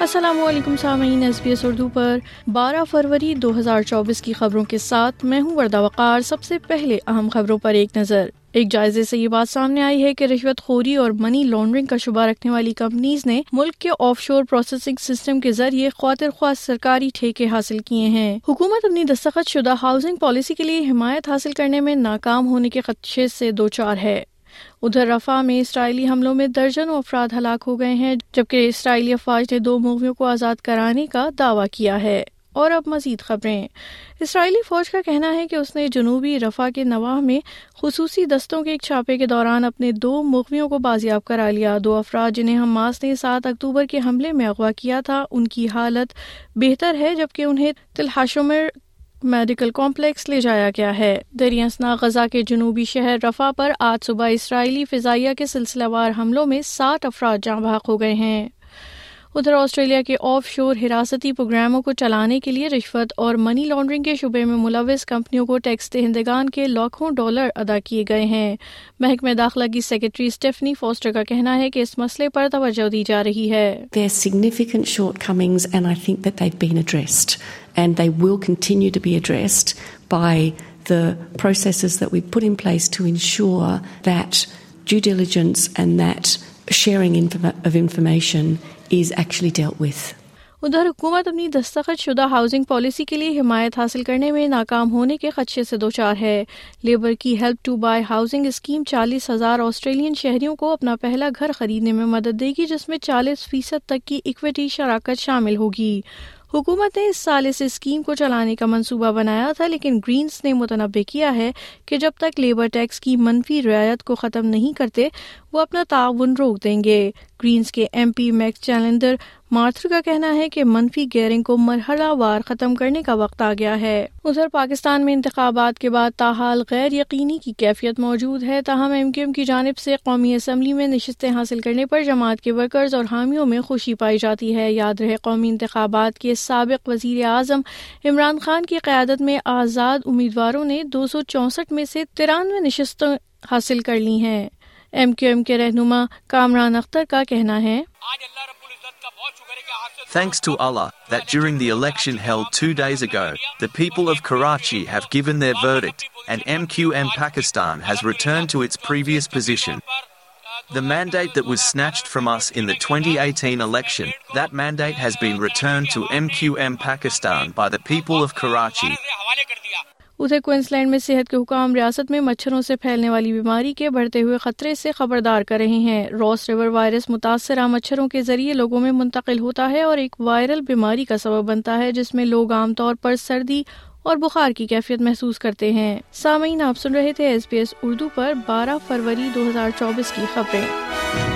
السلام علیکم سامعین، ایس بی ایس اردو پر بارہ فروری دو ہزار چوبیس کی خبروں کے ساتھ میں ہوں وردہ وقار۔ سب سے پہلے اہم خبروں پر ایک نظر۔ ایک جائزے سے یہ بات سامنے آئی ہے کہ رشوت خوری اور منی لانڈرنگ کا شبہ رکھنے والی کمپنیز نے ملک کے آف شور پروسیسنگ سسٹم کے ذریعے خواتر خواہ سرکاری ٹھیکے حاصل کیے ہیں۔ حکومت اپنی دستخط شدہ ہاؤسنگ پالیسی کے لیے حمایت حاصل کرنے میں ناکام ہونے کے خدشے سے دو چار ہے۔ ادھر رفا میں اسرائیلی حملوں میں درجنوں افراد ہلاک ہو گئے ہیں، جبکہ اسرائیلی افواج نے دو موویوں کو آزاد کرانے کا دعویٰ کیا ہے۔ اور اب مزید خبریں۔ اسرائیلی فوج کا کہنا ہے کہ اس نے جنوبی رفا کے نواح میں خصوصی دستوں کے ایک چھاپے کے دوران اپنے دو مغویوں کو بازیاب کرا لیا۔ دو افراد جنہیں حماس نے سات اکتوبر کے حملے میں اغوا کیا تھا، ان کی حالت بہتر ہے، جبکہ انہیں تلحاشمر میڈیکل کمپلیکس لے جایا گیا ہے۔ دریاسنا غزہ کے جنوبی شہر رفا پر آج صبح اسرائیلی فضائیہ کے سلسلہ وار حملوں میں سات افراد جاں بحق ہو گئے ہیں۔ ادھر آسٹریلیا کے آف شور حراستی پروگراموں کو چلانے کے لیے رشوت اور منی لانڈرنگ کے شبے میں ملوث کمپنیوں کو ٹیکس دہندگان کے لاکھوں ڈالر ادا کیے گئے ہیں۔ محکمہ داخلہ کی سیکرٹری اسٹیفنی فوسٹر کا کہنا ہے کہ اس مسئلے پر توجہ دی جا رہی ہے۔ The processes that we put in place to ensure that due diligence and that sharing of information is actually dealt with. ادھر حکومت اپنی دستخط شدہ ہاؤسنگ پالیسی کے لیے حمایت حاصل کرنے میں ناکام ہونے کے خدشے سے دو چار ہے لیبر کی help to buy housing scheme چالیس ہزار آسٹریلین شہریوں کو اپنا پہلا گھر خریدنے میں مدد دے گی، جس میں چالیس فیصد تک کی اکویٹی شراکت شامل ہوگی حکومت نے اس سال اس اسکیم کو چلانے کا منصوبہ بنایا تھا، لیکن گرینز نے متنوع کیا ہے کہ جب تک لیبر ٹیکس کی منفی رعایت کو ختم نہیں کرتے، وہ اپنا تعاون روک دیں گے۔ گرینز کے ایم پی میکس چیلنڈر مارتھر کا کہنا ہے کہ منفی گیئرنگ کو مرحلہ وار ختم کرنے کا وقت آ گیا ہے۔ ادھر پاکستان میں انتخابات کے بعد تاحال غیر یقینی کی کیفیت موجود ہے۔ تاہم، ایم کیو ایم کی جانب سے قومی اسمبلی میں نشستیں حاصل کرنے پر جماعت کے ورکرز اور حامیوں میں خوشی پائی جاتی ہے۔ یاد رہے، قومی انتخابات کے سابق وزیر اعظم عمران خان کی قیادت میں آزاد امیدواروں نے دو سو چونسٹھ میں سے ترانوے نشستیں حاصل کر لی ہیں ایم کیو ایم کے رہنما کامران اختر کا کہنا ہے Thanks to Allah that during the election held two days ago, the people of Karachi have given their verdict and MQM Pakistan has returned to its previous position. The mandate that was snatched from us in the 2018 election, that mandate has been returned to MQM Pakistan by the people of Karachi. ادھر Queensland میں صحت کے حکام ریاست میں مچھروں سے پھیلنے والی بیماری کے بڑھتے ہوئے خطرے سے خبردار کر رہے ہیں روس ریور وائرس متاثرہ مچھروں کے ذریعے لوگوں میں منتقل ہوتا ہے اور ایک وائرل بیماری کا سبب بنتا ہے جس میں لوگ عام طور پر سردی اور بخار کی کیفیت محسوس کرتے ہیں۔ سامعین، آپ سن رہے تھے ایس بی ایس اردو پر بارہ فروری دو ہزار چوبیس کی خبریں۔